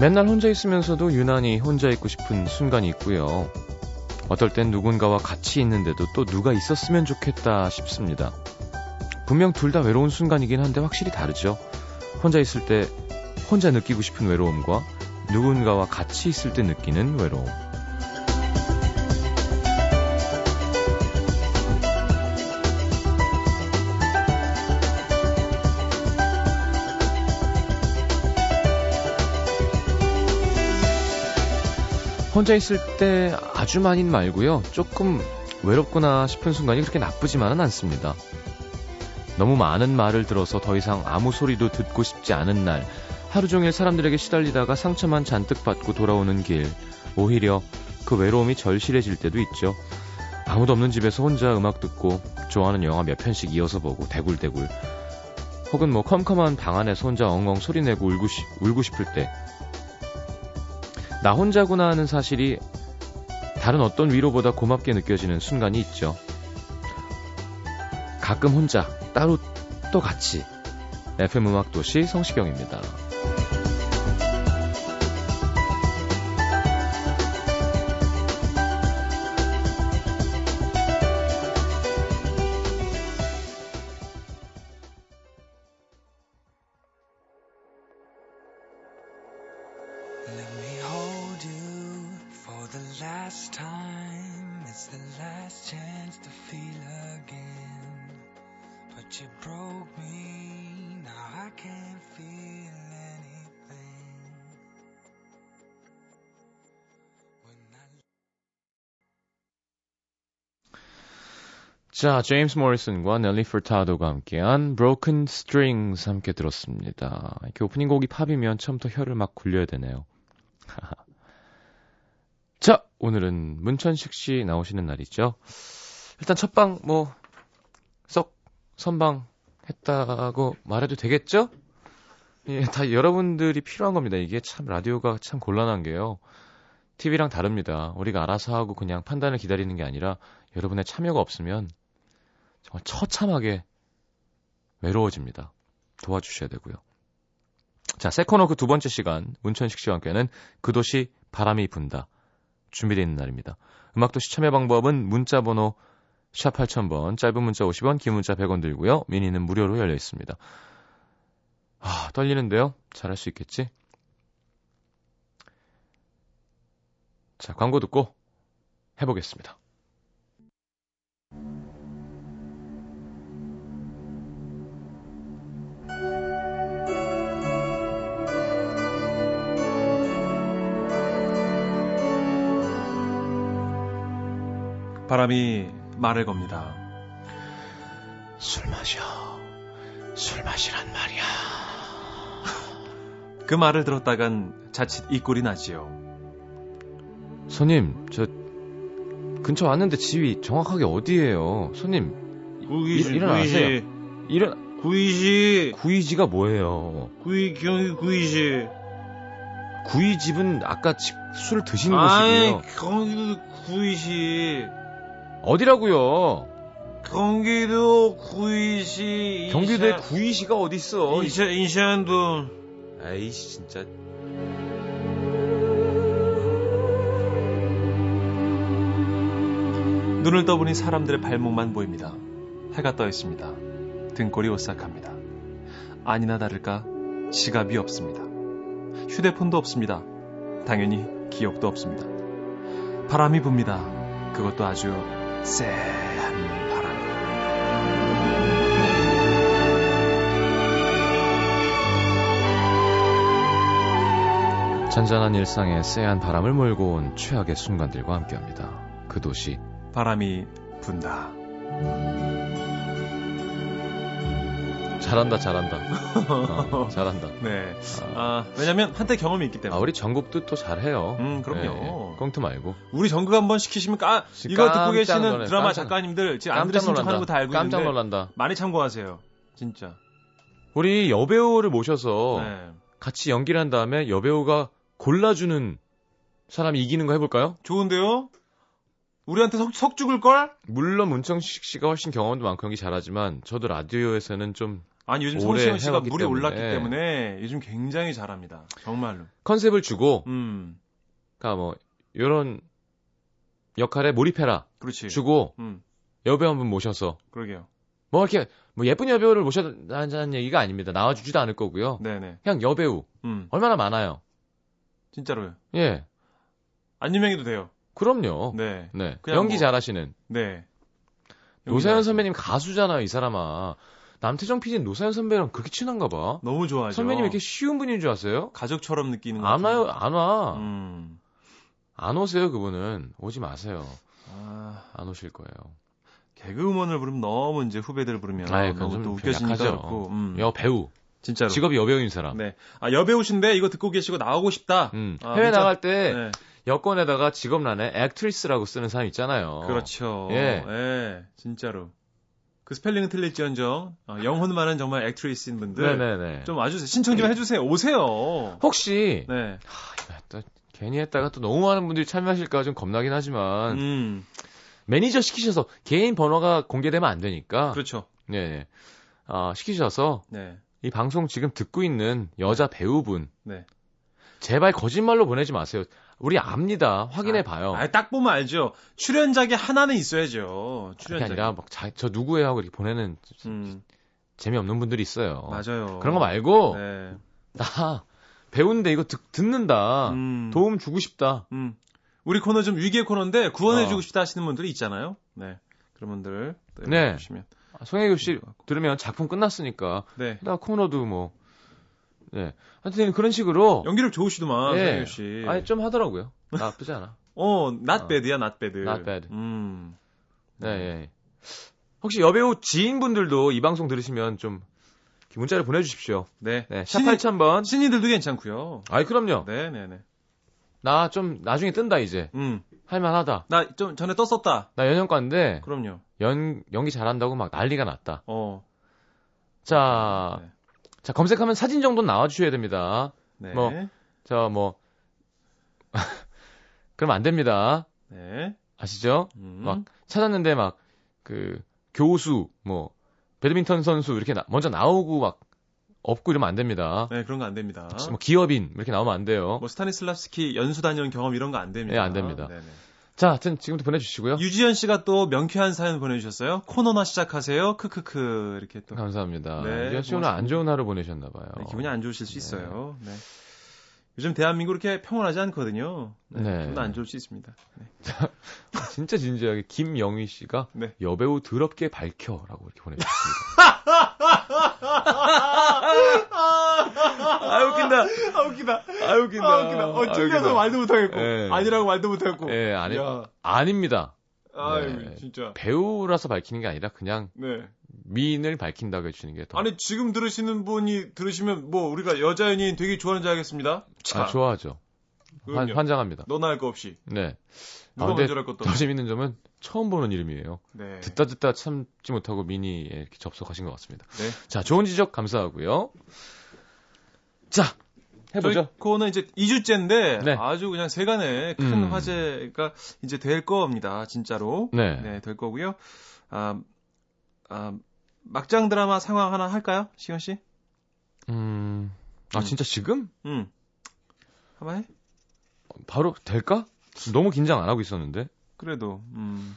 맨날 혼자 있으면서도 유난히 혼자 있고 싶은 순간이 있고요. 어떨 땐 누군가와 같이 있는데도 또 누가 있었으면 좋겠다 싶습니다. 분명 둘 다 외로운 순간이긴 한데 확실히 다르죠. 혼자 있을 때 혼자 느끼고 싶은 외로움과 누군가와 같이 있을 때 느끼는 외로움. 혼자 있을 때 아주 많이는 말고요. 조금 외롭구나 싶은 순간이 그렇게 나쁘지만은 않습니다. 너무 많은 말을 들어서 더 이상 아무 소리도 듣고 싶지 않은 날, 하루 종일 사람들에게 시달리다가 상처만 잔뜩 받고 돌아오는 길, 오히려 그 외로움이 절실해질 때도 있죠. 아무도 없는 집에서 혼자 음악 듣고 좋아하는 영화 몇 편씩 이어서 보고 대굴대굴. 혹은 뭐 컴컴한 방 안에서 혼자 엉엉 소리내고 울고, 시, 울고 싶을 때 나 혼자구나 하는 사실이 다른 어떤 위로보다 고맙게 느껴지는 순간이 있죠. 가끔 혼자, 따로 또 같이. FM 음악도시 성시경입니다. 자, 제임스 모리슨과 넬리 풀타도가 함께한 Broken Strings 함께 들었습니다. 이렇게 오프닝 곡이 팝이면 처음부터 혀를 막 굴려야 되네요. 자, 오늘은 문천식 씨 나오시는 날이죠. 일단 첫방 뭐 썩 선방 했다고 말해도 되겠죠? 예, 다 여러분들이 필요한 겁니다. 이게 참 라디오가 참 곤란한 게요. TV랑 다릅니다. 우리가 알아서 하고 그냥 판단을 기다리는 게 아니라 여러분의 참여가 없으면 정말 처참하게 외로워집니다. 도와주셔야 되고요. 자, 세코노그 두 번째 시간 문천식 씨와 함께하는 그 도시 바람이 분다 준비되어 있는 날입니다. 음악도 시 참여 방법은 문자 번호 샵 8000번, 짧은 문자 50원, 긴 문자 100원 들고요. 미니는 무료로 열려 있습니다. 아, 떨리는데요. 잘할 수 있겠지? 자, 광고 듣고 해보겠습니다. 바람이 말을 겁니다. 술 마셔. 술 마시란 말이야. 그 말을 들었다간 자칫 이 꼴이 나지요. 손님, 저 근처 왔는데 집이 정확하게 어디예요? 손님, 구이지, 일, 일어나세요. 구이지. 일어나. 구이지. 구이지가 뭐예요? 구이, 경기 구이지. 구이집은 아까 지- 술 드신 아이, 곳이고요. 경기도 구이시. 어디라고요? 경기도 구이시. 경기도에 구이시가 어딨어? 인사, 인사한도. 에이씨 진짜. 눈을 떠보니 사람들의 발목만 보입니다. 해가 떠 있습니다. 등골이 오싹합니다. 아니나 다를까 지갑이 없습니다. 휴대폰도 없습니다. 당연히 기억도 없습니다. 바람이 붑니다. 그것도 아주 쎄한 바람이. 잔잔한 일상에 쎄한 바람을 몰고 온 최악의 순간들과 함께합니다. 그 도시 바람이 분다. 잘한다 잘한다 어, 잘한다. 네. 아, 아, 왜냐면 한때 경험이 있기 아, 때문에. 우리 전국도 또 잘해요. 음, 그럼요. 예, 꽁트 말고. 우리 전극 한번 시키시면 까 이거 듣고 계시는 놀래, 드라마 깜짝- 작가님들 지금 안 들으신 척 하는 거 다 알고 깜짝 있는데 놀란다. 많이 참고하세요. 진짜. 우리 여배우를 모셔서 네. 같이 연기를 한 다음에 여배우가 골라주는 사람이 이기는 거 해볼까요? 좋은데요? 우리한테 석, 석 죽을 걸? 물론 문청식 씨가 훨씬 경험도 많고 연기 잘하지만 저도 라디오에서는 좀 아니 요즘 성시경 씨가 물이 올랐기 때문에. 때문에 요즘 굉장히 잘합니다. 정말로. 컨셉을 주고 음, 그러니까 뭐 요런 역할에 몰입해라 그렇지. 주고 음, 여배 우 한분 모셔서 그러게요. 뭐 이렇게 뭐 예쁜 여배우를 모셔다는 얘기가 아닙니다. 나와주지도 않을 거고요. 네네. 그냥 여배우 음, 얼마나 많아요. 진짜로요. 예, 안 유명해도 돼요. 그럼요. 네, 네, 연기 뭐- 잘하시는 네. 노사연 선배님 가수잖아요, 이 사람아. 남태정 PD는 노사연 선배랑 그렇게 친한가 봐. 너무 좋아하죠. 선배님 이렇게 쉬운 분인 줄 아세요? 가족처럼 느끼는 것안 와요, 안 와. 음. 안 오세요, 그분은. 오지 마세요. 아, 안 오실 거예요. 개그우먼을 부르면 너무 이제 후배들 부르면 아이, 너무 또좀 웃겨지니까. 그렇고. 음. 여 배우. 진짜로. 직업이 여배우인 사람. 네. 아, 여배우신데 이거 듣고 계시고 나오고 싶다. 음, 아, 해외 문자- 나갈 때 네. 여권에다가 직업란에 액트리스라고 쓰는 사람 있잖아요. 그렇죠. 예. 예, 진짜로. 그 스펠링은 틀릴지언정 어, 영혼 많은 정말 액트리스인 분들 네네네. 좀 와주세요. 신청 좀 해주세요. 오세요. 혹시 네. 하, 또 괜히 했다가 또 너무 많은 분들이 참여하실까 좀 겁나긴 하지만 음, 매니저 시키셔서 개인 번호가 공개되면 안 되니까 그렇죠. 네, 네. 아, 시키셔서 네. 이 방송 지금 듣고 있는 여자 배우분 네. 제발 거짓말로 보내지 마세요. 우리 압니다. 확인해 봐요. 아, 딱 보면 알죠. 출연작이 하나는 있어야죠. 출연작. 아니라 막저 누구예요 하고 이렇게 보내는 음, 재미없는 분들이 있어요. 맞아요. 그런 거 말고 네. 나 배우인데 이거 듣, 듣는다. 음, 도움 주고 싶다. 음. 우리 코너 좀 위기의 코너인데 구원해 주고 어. 싶다 하시는 분들이 있잖아요. 네. 그런 분들 또 네. 주시면. 아, 송혜교 씨 들으면 작품 끝났으니까 네. 나 코너도 뭐 네. 하여튼 그런 식으로 연기력 좋으시더만, 예. 성현 씨. 아니 좀 하더라고요. 나쁘지 않아. 어, not 어. bad야, not bad. Not bad. 음. 네. 예. 혹시 여배우 지인분들도 이 방송 들으시면 좀 문자를 보내주십시오. 네. 네. 샵 신인, 8000번. 신인들도 괜찮고요. 아이 그럼요. 네, 네, 네. 나 좀 나중에 뜬다 이제. 음. 할만하다. 나 좀 전에 떴었다. 나 연영과인데 그럼요. 연 연기 잘한다고 막 난리가 났다. 어. 자, 네. 자 검색하면 사진 정도는 나와 주셔야 됩니다. 네. 뭐. 저뭐 그럼 안 됩니다. 네. 아시죠? 음. 막 찾았는데 막 그 교수 뭐 배드민턴 선수 이렇게 나- 먼저 나오고 막 없고 이러면 안 됩니다. 네, 그런 거 안 됩니다. 뭐 기업인 이렇게 나오면 안 돼요. 뭐 스타니슬랍스키 연수 다녀온 경험 이런 거 안 됩니다. 네, 안 됩니다. 네네. 자, 하여튼 지금부터 보내주시고요. 유지연 씨가 또 명쾌한 사연 보내주셨어요. 코너나 시작하세요. 크크크 이렇게 또 감사합니다. 네, 유현 씨 오늘 안. 좋은 하루 보내셨나 봐요. 네, 기분이 안 좋으실 수 있어요. 네. 요즘 대한민국 이렇게 평온하지 않거든요. 네, 네. 기분 안 좋을 수 있습니다. 네. 진짜 진지하게 김영희 씨가 네. 여배우 더럽게 밝혀라고 이렇게 보내주셨습니다. 아 웃긴다. 아 웃기다. 아 웃긴다. 아 웃기다. 어, 찔려서 말도 못하겠고 예. 아니라고 말도 못하겠고. 예, 아니 야. 아닙니다. 아유 네. 진짜. 배우라서 밝히는 게 아니라 그냥 네. 미인을 밝힌다고 해주시는 게 더. 아니 지금 들으시는 분이 들으시면 뭐 우리가 여자 연예인 되게 좋아하는 줄 알겠습니다. 자, 아, 좋아하죠. 환. 환장합니다. 너나 할 거 없이 네. 누가 아, 먼저 할 것도 더. 재밌는 점은 처음 보는 이름이에요. 네. 듣다 듣다 참지 못하고 미니에 이렇게 접속하신 것 같습니다. 네. 자, 좋은 지적 감사하고요. 자, 해보죠. 코너 이제 2주째인데 네. 아주 그냥 세간에 큰 음. 화제가 이제 될 겁니다. 진짜로. 네. 네, 될 거고요. 아, 아, 막장 드라마 상황 하나 할까요? 시현 씨? 음, 아, 음. 진짜 지금? 음. 한번 해? 바로 될까? 너무 긴장 안 하고 있었는데. 그래도 음.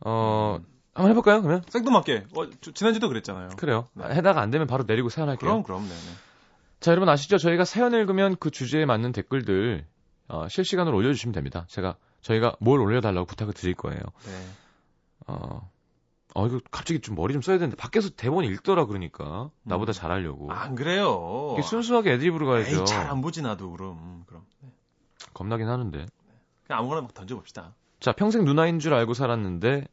어, 한번 해볼까요, 그러면? 생뚱맞게. 어, 저- 지난주도 그랬잖아요. 그래요. 네. 해다가 안 되면 바로 내리고 사연할게요. 그럼 그럼 네, 네. 자, 여러분 아시죠? 저희가 사연 읽으면 그 주제에 맞는 댓글들 어, 실시간으로 올려주시면 됩니다. 제가 저희가 뭘 올려달라고 부탁을 드릴 거예요. 네. 어, 어 이거 갑자기 좀 머리 좀 써야 되는데 밖에서 대본 읽더라 그러니까 나보다 음. 잘하려고. 안 그래요. 이게 순수하게 애드립으로 가야죠. 잘안 보지 나도 그럼. 음, 그럼. 네. 겁나긴 하는데. 그냥 아무거나 막 던져 봅시다. 자, 평생 누나인 줄 알고 살았는데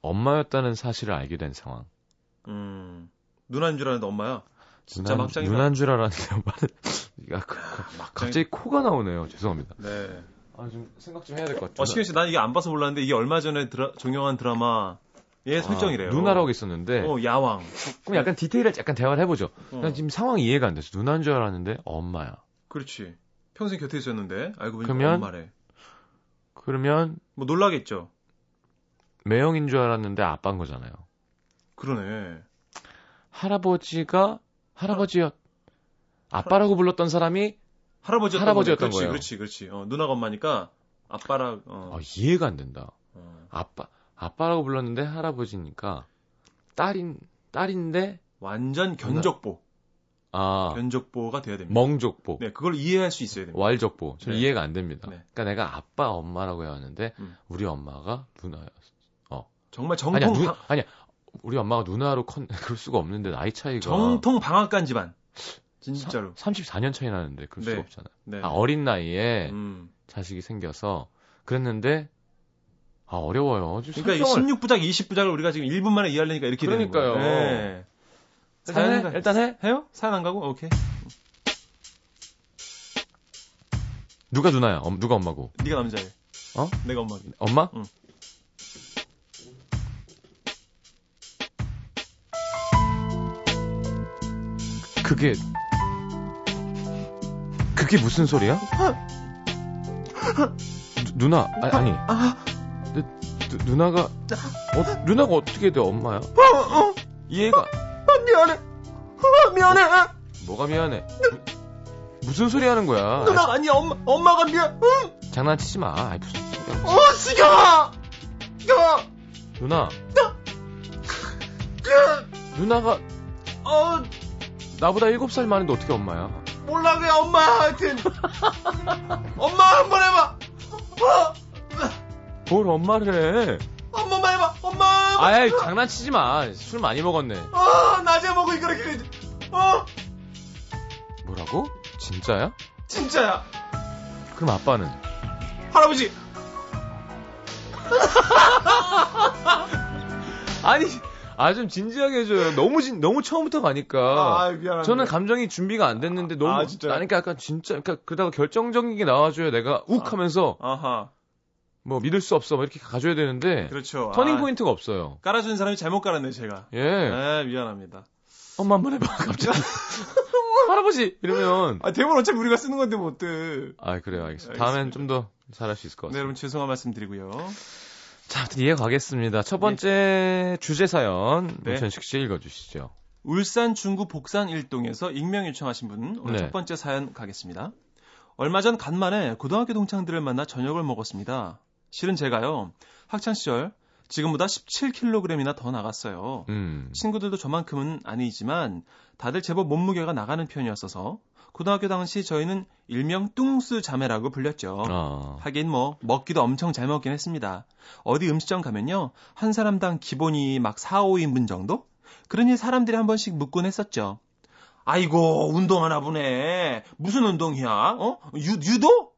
엄마였다는 사실을 알게 된 상황. 음. 누나인 줄 알았는데 엄마야. 진짜 누나, 막장이다. 누나인 줄 알았는데 엄마는 야, 그, 그, 갑자기 코가 나오네요. 죄송합니다. 네. 아, 좀 생각 좀 해야 될 것 같아요. 어, 시현 씨, 난 이게 안 봐서 몰랐는데 이게 얼마 전에 드라, 종영한 드라마 의 설정이래요. 누나라고 있었는데 어, 야왕. 그럼 약간 디테일을 약간 대화를 해보죠. 어, 난 지금 상황이 이해가 안 돼서 누나인 줄 알았는데 엄마야. 그렇지. 평생 곁에 있었는데 알고 보니까 그러면? 엄마래. 그러면 뭐 놀라겠죠. 매형인 줄 알았는데 아빠인 거잖아요. 그러네. 할아버지가 할아버지였 아빠라고 불렀던 사람이 할아버지였던, 할아버지였던 거네. 거예요. 그렇지, 그렇지, 그렇지. 어, 누나가 엄마니까 아빠랑 어, 아, 이해가 안 된다. 어, 아빠 아빠라고 불렀는데 할아버지니까 딸인 딸인데 완전 견적보, 아 견적보가 돼야 됩니다. 멍족보 네, 그걸 이해할 수 있어야 됩니다. 왈족보 저 네. 이해가 안 됩니다. 네. 그러니까 내가 아빠 엄마라고 해야 하는데 음. 우리 엄마가 누나였어. 정말 정통 아니야 누 방- 아니야 우리 엄마가 누나로 컨 그럴 수가 없는데 나이 차이가 정통 방앗간 집안. 진짜로. 34년 차이 나는데 그럴 수가 네. 없잖아. 네. 아, 어린 나이에 음. 자식이 생겨서 그랬는데 아 어려워요. 좀 그러니까 이 설정을- 16부작, 20부작을 우리가 지금 1분 만에 이해하려니까 이렇게 되는 그러니까요. 거예요. 네. 일단 해. 일단 해. 해요? 사연 안 가고? 오케이. 누가 누나야? 엄- 누가 엄마고? 네가 남자애. 어? 내가 엄마. 엄마? 응. 그게 그게 무슨 소리야? 누, 나 아니, 아니. 누, 누- 누나가 어, 누나가 어떻게 돼 엄마야? 이해가 미안해. 어, 미안해. 뭐 가 미안해? 무, 무슨 소리 하는 거야? 누나가 아니 엄마 엄마가 미안. 응. 장난치지 마. 아이, 무슨? 어, 지겨워. 지겨워. 누나. 누나가 어, 나보다 7살 많은데 어떻게 엄마야? 몰라 그냥 엄마 하여튼. 엄마 한 번 해봐. 어, 뭘 엄마를 해? 한 번만 해봐. 엄마. 아이, 장난치지 마. 술 많이 먹었네. 어, 낮에 먹으니까 이렇게 되지. 어, 뭐라고? 진짜야? 진짜야. 그럼 아빠는? 할아버지. 아니, 아, 좀 진지하게 해줘요. 너무 진, 너무 처음부터 가니까. 아, 미안합니다. 저는 감정이 준비가 안 됐는데 너무. 아, 진짜요? 나니까 약간 진짜, 그러니까 그러다가 결정적인 게 나와줘야 내가 욱 하면서 아하. 뭐 믿을 수 없어. 뭐 이렇게 가줘야 되는데. 그렇죠. 터닝 아, 포인트가 없어요. 깔아준 사람이 잘못 깔았네, 제가. 예. 네, 미안합니다. 엄마 한번 해봐, 갑자기. 할아버지! 이러면. 아, 대본 어차피 우리가 쓰는 건데 뭐 어때. 아, 그래요. 알겠습니다. 다음엔 좀 더 잘할 수 있을 것 네, 같습니다. 여러분 죄송한 말씀 드리고요. 자, 아무튼 이해 가겠습니다. 첫 번째 주제 사연, 네. 문천식 씨 읽어주시죠. 울산 중구 복산 일동에서 익명 요청하신 분 오늘 네. 첫 번째 사연 가겠습니다. 얼마 전 간만에 고등학교 동창들을 만나 저녁을 먹었습니다. 실은 제가요 학창 시절 지금보다 17kg이나 더 나갔어요. 음. 친구들도 저만큼은 아니지만 다들 제법 몸무게가 나가는 편이었어서 고등학교 당시 저희는 일명 뚱스 자매라고 불렸죠. 아. 하긴 뭐 먹기도 엄청 잘 먹긴 했습니다. 어디 음식점 가면요. 한 사람당 기본이 막 4, 5인분 정도? 그러니 사람들이 한 번씩 묻곤 했었죠. 아이고 운동하나 보네. 무슨 운동이야? 어? 유, 유도?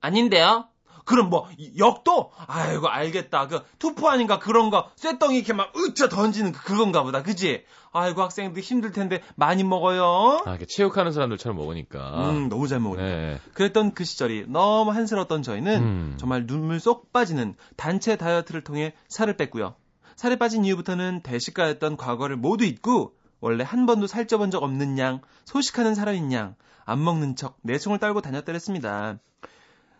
아닌데요. 그럼 뭐 역도? 아이고 알겠다. 그 투포 아닌가 그런 거 쇠덩이 이렇게 막 으쳐 던지는 그- 그건가 보다. 그지? 아이고 학생들 힘들 텐데 많이 먹어요. 아, 이렇게 체육하는 사람들처럼 먹으니까. 음 너무 잘 먹으니까. 네. 그랬던 그 시절이 너무 한스러웠던 저희는 음. 정말 눈물 쏙 빠지는 단체 다이어트를 통해 살을 뺐고요. 살이 빠진 이후부터는 대식가였던 과거를 모두 잊고 원래 한 번도 살쪄본 적 없는 양, 소식하는 사람인 양, 안 먹는 척 내숭을 떨고 다녔더랬습니다.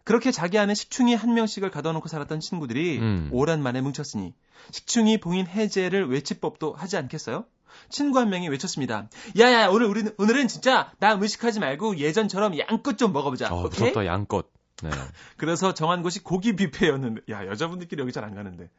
그렇게 자기 안에 식충이 한 명씩을 가둬놓고 살았던 친구들이 음. 오랜만에 뭉쳤으니 식충이 봉인 해제를 외칠 법도 하지 않겠어요? 친구 한 명이 외쳤습니다. 야야 오늘 우리는 오늘은 진짜 나 의식하지 말고 예전처럼 양껏 좀 먹어보자. 어, 오케이? 무섭다, 양껏. 네. 그래서 정한 곳이 고기 뷔페였는데 야 여자분들끼리 여기 잘 안 가는데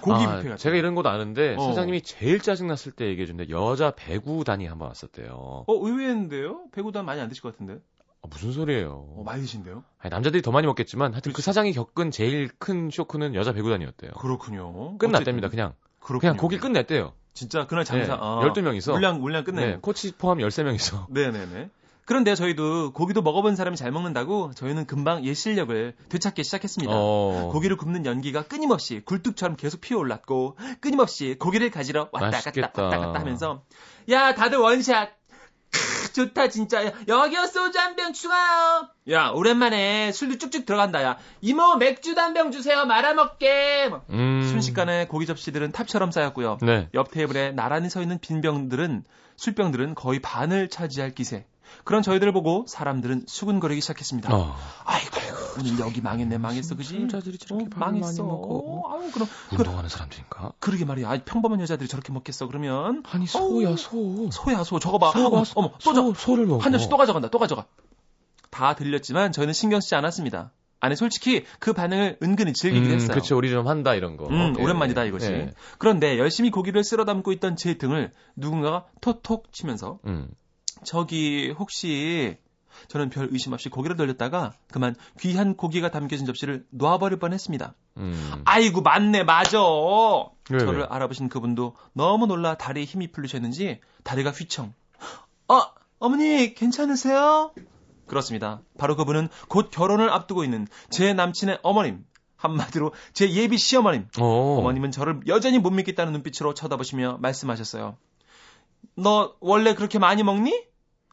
고기 아, 뷔페가 제가 이런 곳 아는데, 어. 사장님이 제일 짜증 났을 때 얘기해 준데, 여자 배구단이 한번 왔었대요. 어 의외인데요 배구단 많이 안 드실 것 같은데 아, 무슨 소리예요. 어 많이 드신데요 아니, 남자들이 더 많이 먹겠지만, 하여튼 그 그치. 사장이 겪은 제일 큰 쇼크는 여자 배구단이었대요. 그렇군요 끝났답니다, 그냥. 그렇군요. 그냥 고기 끝냈대요. 진짜 그날 장사 네, 아, 12명이서. 물량 물량 끝내요 네, 코치 포함 13명이서. 네 네 네 그런데 저희도 고기도 먹어본 사람이 잘 먹는다고 저희는 금방 옛 실력을 되찾기 시작했습니다. 어. 고기를 굽는 연기가 끊임없이 굴뚝처럼 계속 피어올랐고 끊임없이 고기를 가지러 왔다 맛있겠다. 갔다 왔다 갔다 하면서 야 다들 원샷 크, 좋다 진짜 야, 여기요 소주 한 병 추가요 야 오랜만에 술도 쭉쭉 들어간다 야 이모 맥주도 한 병 주세요 말아먹게 막. 음. 순식간에 고기 접시들은 탑처럼 쌓였고요 네. 옆 테이블에 나란히 서 있는 빈 병들은 술병들은 거의 반을 차지할 기세 그런 저희들을 보고 사람들은 수군거리기 시작했습니다 어. 아이고, 아이고, 오늘 여기 망했네 망했어 그지? 여자들이 저렇게 어, 망했어. 어, 아유 그럼 운동하는 사람들인가? 그러게 말이야. 아, 평범한 여자들이 저렇게 먹겠어 그러면 아니 소야 소. 소야 소 저거 봐. 소가 어머, 어머 또 저, 소, 소를 먹어. 한 점씩 또 가져간다 또 가져가. 다 들렸지만 저희는 신경 쓰지 않았습니다. 아니 솔직히 그 반응을 은근히 즐기긴 음, 했어요. 그쵸 우리 좀 한다 이런 거. 음, 오케이. 오랜만이다 이거지. 예. 그런데 열심히 고기를 쓸어 담고 있던 제 등을 누군가가 톡톡 치면서 음. 저기 혹시 저는 별 의심 없이 고개를 돌렸다가 그만 귀한 고기가 담겨진 접시를 놓아버릴 뻔했습니다. 음. 아이고 맞네 맞아. 왜, 저를 왜? 알아보신 그분도 너무 놀라 다리에 힘이 풀리셨는지 다리가 휘청. 어 어머니 괜찮으세요? 그렇습니다. 바로 그분은 곧 결혼을 앞두고 있는 제 남친의 어머님. 한마디로 제 예비 시어머님. 어. 어머님은 저를 여전히 못 믿겠다는 눈빛으로 쳐다보시며 말씀하셨어요. 너 원래 그렇게 많이 먹니?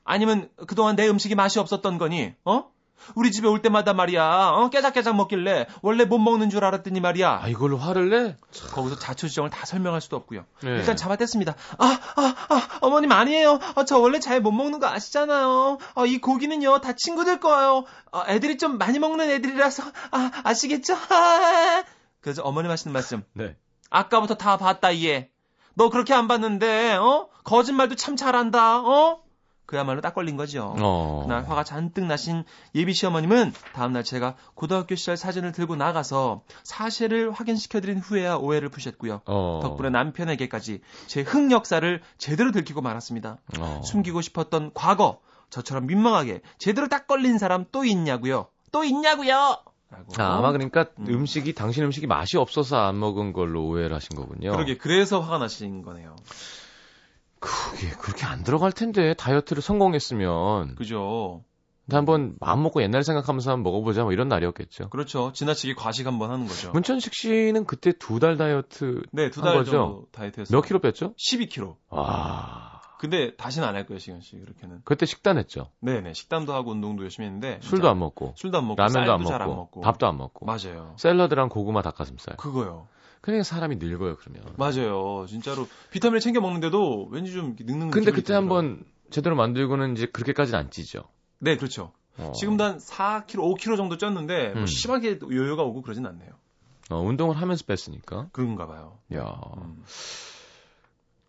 아니면 그동안 내 음식이 맛이 없었던 거니? 어? 우리 집에 올 때마다 말이야. 어? 깨작깨작 먹길래 원래 못 먹는 줄 알았더니 말이야. 아 이걸로 화를 내? 거기서 자초지정을 다 설명할 수도 없고요. 네. 일단 잡아댔습니다. 아, 아, 아, 어머님 아니에요. 아, 저 원래 잘 못 먹는 거 아시잖아요. 아, 이 고기는요, 다 친구들 거예요. 아, 애들이 좀 많이 먹는 애들이라서, 아, 아시겠죠? 아. 그래서 어머님 하시는 말씀. 네. 아까부터 다 봤다, 얘. 너 그렇게 안 봤는데, 어? 거짓말도 참 잘한다, 어? 그야말로 딱 걸린 거죠. 어. 그날 화가 잔뜩 나신 예비 시어머님은 다음날 제가 고등학교 시절 사진을 들고 나가서 사실을 확인시켜드린 후에야 오해를 푸셨고요. 어. 덕분에 남편에게까지 제 흑역사를 제대로 들키고 말았습니다. 어. 숨기고 싶었던 과거, 저처럼 민망하게 제대로 딱 걸린 사람 또 있냐고요? 또 있냐고요? 아, 아마 그러니까 음. 음. 식이 당신 음식이 맛이 없어서 안 먹은 걸로 오해를 하신 거군요. 그러게 그래서 화가 나신 거네요. 그게 그렇게 안 들어갈 텐데 다이어트를 성공했으면 그죠? 근데 한번 마음 먹고 옛날 생각하면서 한번 먹어보자 뭐 이런 날이었겠죠. 그렇죠. 지나치게 과식 한번 하는 거죠. 문천식 씨는 그때 두 달 다이어트 네, 두한 달? 정도 다이어트 했어요. 몇 킬로 뺐죠? 12kg. 와. 근데 다시는 안 할 거예요, 시간 씨. 그렇게는. 그때 식단했죠. 네 네. 식단도 하고 운동도 열심히 했는데. 술도 안 먹고 술도 안 먹고. 라면도 안잘안 먹고, 먹고. 밥도 안 먹고 맞아요. 샐러드랑 고구마 닭가슴살. 그거요. 그러니까 사람이 늙어요 그러면. 맞아요. 진짜로 비타민을 챙겨 먹는데도 왠지 좀 늙는 근데 느낌이 그때. 한번 제대로 만들고는 이제 그렇게까지는 안 찌죠. 네, 그렇죠. 어. 지금도 한 4kg, 5kg 정도 쪘는데 뭐 음. 심하게 요요가 오고 그러진 않네요. 어, 운동을 하면서 뺐으니까. 그런가 봐요. 야. 음.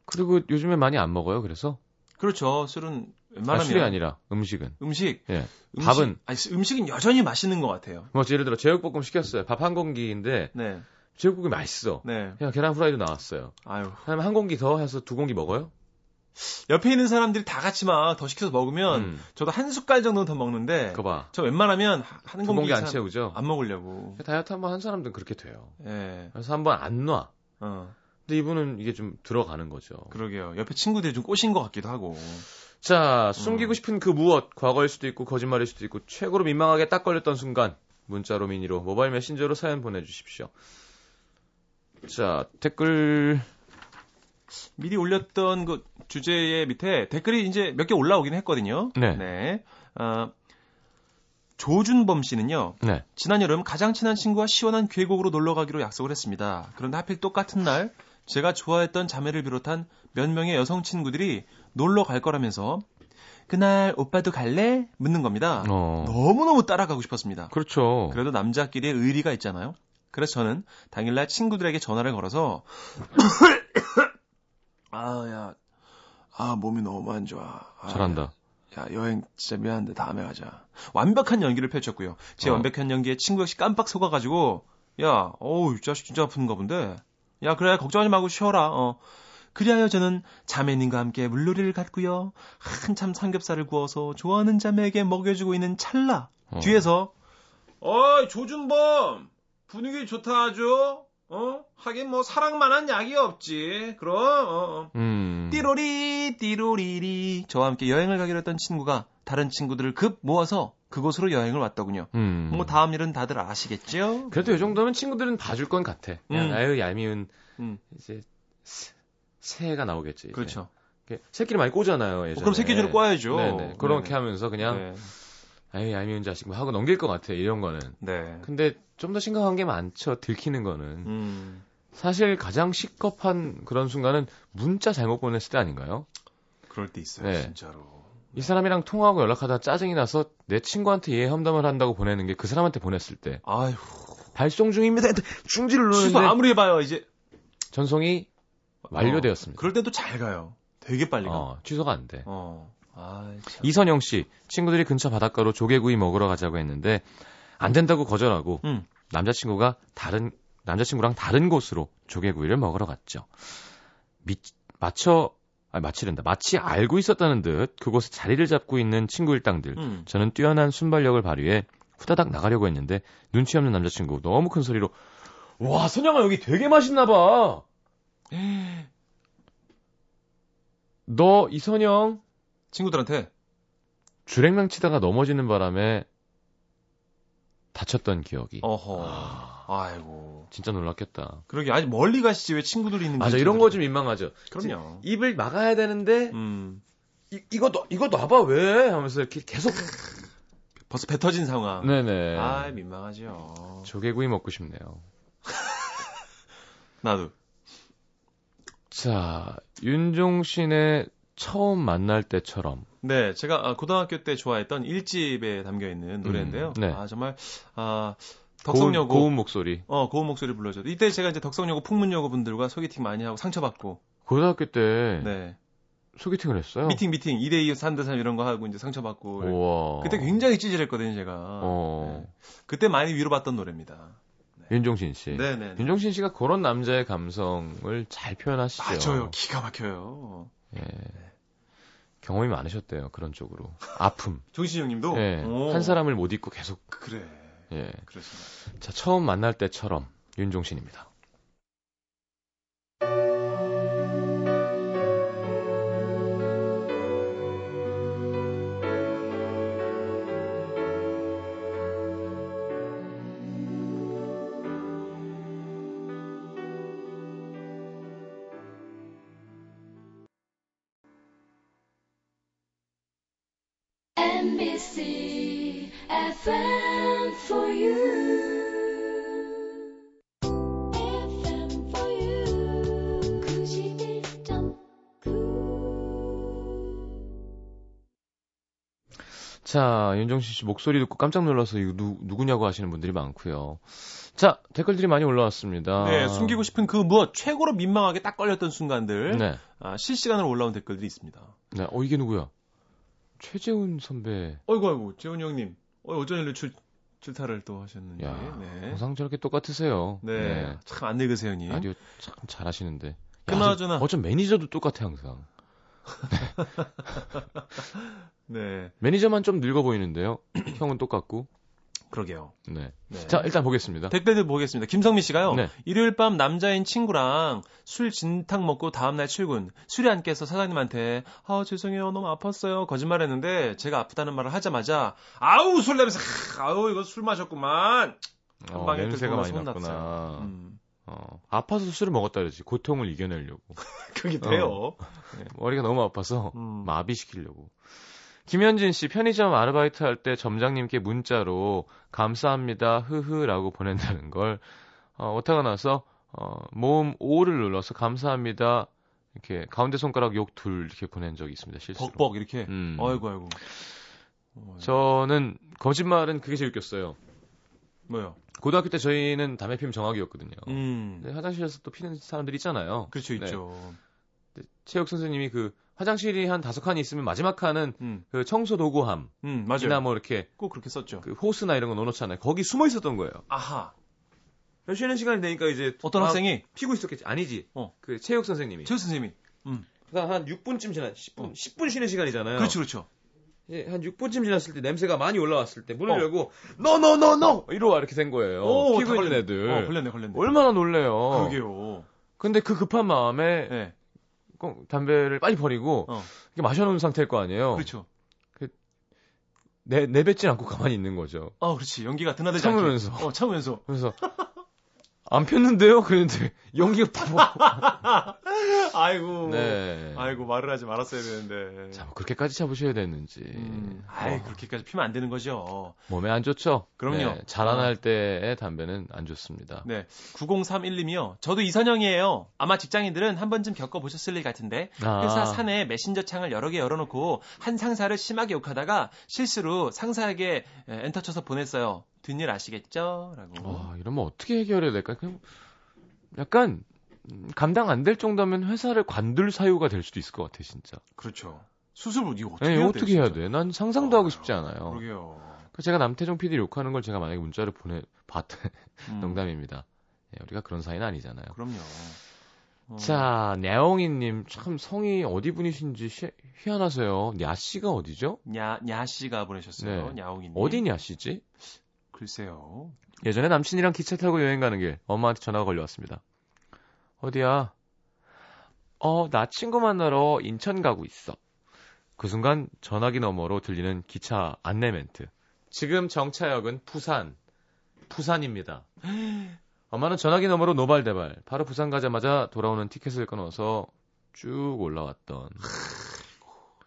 그리고 요즘에 많이 안 먹어요. 그래서 그렇죠. 술은 아, 웬만하면 술이 아니라 음식은. 음식, 예. 음식 밥은? 아니, 음식은 여전히 맛있는 것 같아요. 뭐 예를 들어 제육볶음 시켰어요. 밥 한 공기인데 네, 제육볶음이 맛있어. 네. 그냥 계란 후라이도 나왔어요. 아유, 그다음에 한 공기 더 해서 두 공기 먹어요? 옆에 있는 사람들이 다 같이 막 더 시켜서 먹으면 음. 저도 한 숟갈 정도는 더 먹는데 그거 봐. 저 웬만하면 한두 공기 공기 안 채우죠. 안 먹으려고. 다이어트 한번 한 사람들은 그렇게 돼요. 예. 그래서 한번 안 놔. 어, 근데 이분은 이게 좀 들어가는 거죠. 그러게요. 옆에 친구들이 좀 꼬신 것 같기도 하고. 자, 숨기고 음. 싶은 그 무엇, 과거일 수도 있고 거짓말일 수도 있고 최고로 민망하게 딱 걸렸던 순간 문자로 미니로 모바일 메신저로 사연 보내주십시오. 자, 댓글 미리 올렸던 그 주제의 밑에 댓글이 이제 몇 개 올라오긴 했거든요. 네. 어, 조준범 씨는요. 네. 지난 여름 가장 친한 친구와 시원한 계곡으로 놀러 가기로 약속을 했습니다. 그런데 하필 똑같은 날 제가 좋아했던 자매를 비롯한 몇 명의 여성 친구들이 놀러 갈 거라면서 그날 오빠도 갈래? 묻는 겁니다. 어. 너무너무 따라가고 싶었습니다. 그렇죠. 그래도 남자끼리의 의리가 있잖아요. 그래서 저는 당일날 친구들에게 전화를 걸어서 아, 야. 아, 몸이 너무 안 좋아. 아, 잘한다. 야, 여행 진짜 미안한데 다음에 가자. 완벽한 연기를 펼쳤고요. 제 어. 완벽한 연기에 친구 역시 깜빡 속아가지고, 야, 어우, 이 자식 진짜 아픈가 본데. 야, 그래, 걱정하지 말고 쉬어라, 어. 그리하여 저는 자매님과 함께 물놀이를 갔고요. 한참 삼겹살을 구워서 좋아하는 자매에게 먹여주고 있는 찰나. 어. 뒤에서, 어이, 조준범! 분위기 좋다 아주. 어? 하긴 뭐 사랑만한 약이 없지. 그럼, 어, 어. 음. 띠로리 띠로리리 저와 함께 여행을 가기로 했던 친구가 다른 친구들을 급 모아서 그곳으로 여행을 왔더군요. 음. 뭐 다음 일은 다들 아시겠죠? 그래도 이 정도면 친구들은 봐줄 건 같아. 음. 아유 얄미운 음. 이제 새- 새해가 나오겠지. 이제. 그렇죠. 새끼를 많이 꼬잖아요. 예전에. 그럼 새끼줄을 꽈야죠. 네네. 그렇게 네네. 하면서 그냥 네. 아유 얄미운 자식 뭐 하고 넘길 것 같아. 이런 거는. 네. 근데 좀 더 심각한 게 많죠. 들키는 거는. 음. 사실 가장 시겁한 그런 순간은 문자 잘못 보냈을 때 아닌가요? 그럴 때 있어요, 네. 진짜로. 이 사람이랑 통화하고 연락하다 짜증이 나서 내 친구한테 이해 험담을 한다고 보내는 게 그 사람한테 보냈을 때 아휴. 발송 중입니다. 중지를 취소 누르는데 아무리 해봐요, 이제. 전송이 완료되었습니다. 그럴 땐 또 잘 가요. 되게 빨리 가. 어, 취소가 안 돼. 어. 아, 참. 이선영 씨 친구들이 근처 바닷가로 조개구이 먹으러 가자고 했는데 안 된다고 거절하고 음. 남자친구가 다른 남자친구랑 다른 곳으로 조개구이를 먹으러 갔죠. 미, 마쳐 아 마치랜다. 마치 알고 있었다는 듯 그곳에 자리를 잡고 있는 친구 일당들. 음. 저는 뛰어난 순발력을 발휘해 후다닥 나가려고 했는데 눈치 없는 남자친구 너무 큰 소리로 와 선영아 여기 되게 맛있나 봐. 너 이선영 친구들한테 주랭랑 치다가 넘어지는 바람에 다쳤던 기억이. 어허. 아, 아이고. 진짜 놀랐겠다. 그러게 아직 멀리 가시지 왜 친구들이 있는 맞아 이런 거 좀 민망하죠. 그럼요. 입을 막아야 되는데 음. 이, 이거 너 이거 놔봐 왜 하면서 이렇게 계속. 벌써 배 터진 상황. 네네. 아, 민망하죠. 조개구이 먹고 싶네요. 나도. 자 윤종신의 처음 만날 때처럼. 네, 제가 아, 고등학교 때 좋아했던 1집에 담겨 있는 노래인데요. 음, 네. 아, 정말 아, 고운, 덕성여고 고운 목소리. 어, 고운 목소리 불러줘. 이때 제가 이제 덕성여고 풍문여고 분들과 소개팅 많이 하고 상처받고. 고등학교 때 네. 소개팅을 했어요. 미팅 미팅 2대 2, 3대 3 이런 거 하고 이제 상처받고. 우와. 그때 굉장히 찌질했거든요, 제가. 어. 네. 그때 많이 위로받던 노래입니다. 윤종신 씨. 네, 네. 윤종신 씨가 그런 남자의 감성을 잘 표현하시죠. 맞아요. 기가 막혀요. 예. 경험이 많으셨대요. 그런 쪽으로. 아픔. 정신 형님도 예. 오. 한 사람을 못 잊고 계속. 그래. 예. 그렇습니다. 자, 처음 만날 때처럼 윤종신입니다. 자, 윤종신 씨 목소리 듣고 깜짝 놀라서 이거 누, 누구냐고 하시는 분들이 많고요. 자, 댓글들이 많이 올라왔습니다. 네, 숨기고 싶은 그 무엇 최고로 민망하게 딱 걸렸던 순간들 네. 아, 실시간으로 올라온 댓글들이 있습니다. 네. 어, 이게 누구야? 최재훈 선배. 어이구 아이고 재훈이 형님 어, 어쩐 일로 출, 출타를 또 하셨는지 야, 네. 항상 저렇게 똑같으세요. 네. 참안 늙으세요 형님 라디오 참 잘하시는데. 야, 그나저나. 어쩜 매니저도 똑같아 항상. 네 매니저만 좀 늙어 보이는데요. 형은 똑같고. 그러게요 네. 네. 자, 일단 보겠습니다. 댓글들 보겠습니다 김성민 씨가요 네. 일요일 밤 남자인 친구랑 술 진탕 먹고 다음날 출근 술이 안 깨서 사장님한테 아 죄송해요 너무 아팠어요 거짓말 했는데 제가 아프다는 말을 하자마자 아우 술 냄새 아우 이거 술 마셨구만 한 어, 방에 냄새가 많이 났구나. 음, 어, 아파서 술을 먹었다 그러지. 고통을 이겨내려고. 그게 돼요 네, 머리가 너무 아파서 음. 마비시키려고. 김현진 씨 편의점 아르바이트 할 때 점장님께 문자로 감사합니다 흐흐라고 보낸다는 걸 어, 오타가 나서 어, 모음 5를 눌러서 감사합니다 이렇게 가운데 손가락 욕 둘 이렇게 보낸 적이 있습니다 실수로. 벅벅 이렇게 음. 아이고 아이고 어, 저는 거짓말은 그게 제일 웃겼어요. 뭐요 고등학교 때 저희는 담배 피면 정학이었거든요. 음 화장실에서 또 피는 사람들 있잖아요. 그렇죠 네. 있죠 체육 선생님이 그 화장실이 한 다섯 칸이 있으면 마지막 칸은 음, 그 청소 도구함 음 맞아요 뭐 이렇게 꼭 그렇게 썼죠 그 호스나 이런 거 넣어놓잖아요. 거기 숨어 있었던 거예요. 아하 쉬는 시간이 되니까 이제 어떤 막 학생이 피고 있었겠지. 아니지. 어. 그 체육 선생님이. 최 선생님이 그러니까 한 6분쯤 지나 10분 어. 10분 쉬는 시간이잖아요. 그렇죠 그렇죠 예, 한 6분쯤 지났을 때 냄새가 많이 올라왔을 때 문을 어. 열고 너너너너 이러고 이렇게 된 거예요. 오, 피고 다 있는. 애들. 어, 걸렸네, 걸렸네. 얼마나 놀래요. 그러게요. 근데 그 급한 마음에 네. 꼭 담배를 빨리 버리고 어. 이렇게 마셔놓은 상태일 거 아니에요. 그렇죠. 내 내뱉진 않고 가만히 있는 거죠. 아, 그렇지. 연기가 드나들지 참으면서. 않게. 어, 참으면서. 그래서 안 폈는데요? 그랬는데 연기가 팍. 아이고. 네. 아이고 말을 하지 말았어야 되는데. 자, 뭐 그렇게까지 잡으셔야 되는지. 음, 아이 어, 그렇게까지 피면 안 되는 거죠. 몸에 안 좋죠? 그럼요. 네, 자라날 때의 담배는 안 좋습니다. 네. 9031님이요. 저도 이선영이에요. 아마 직장인들은 한 번쯤 겪어 보셨을 일 같은데 아. 회사 사내 메신저 창을 여러 개 열어 놓고 한 상사를 심하게 욕하다가 실수로 상사에게 에, 엔터 쳐서 보냈어요. 뒷일 아시겠죠? 라고. 와, 이러면 어떻게 해결해야 될까? 그냥 약간 음, 감당 안 될 정도면 회사를 관둘 사유가 될 수도 있을 것 같아, 진짜. 그렇죠. 수술 이거 어떻게 네, 해야 어떻게 돼요, 해야? 돼? 난 상상도 하고 싶지 않아요. 그러게요. 그러니까 제가 남태정 PD 욕하는 걸 제가 만약에 문자를 보내 봤 음, 농담입니다. 예, 우리가 그런 사이는 아니잖아요. 그럼요. 어, 자, 냐옹이님 참 성이 어디 분이신지 희, 희한하세요. 냐 씨가 어디죠? 냐, 냐 씨가 보내셨어요. 네. 야옹이님. 어디 냐 씨지? 글쎄요. 예전에 남친이랑 기차 타고 여행 가는 길 엄마한테 전화가 걸려왔습니다. 어디야? 어, 나 친구 만나러 인천 가고 있어. 그 순간 전화기 너머로 들리는 기차 안내 멘트. 지금 정차역은 부산. 부산입니다. 엄마는 전화기 너머로 노발대발. 바로 부산 가자마자 돌아오는 티켓을 끊어서 쭉 올라왔던.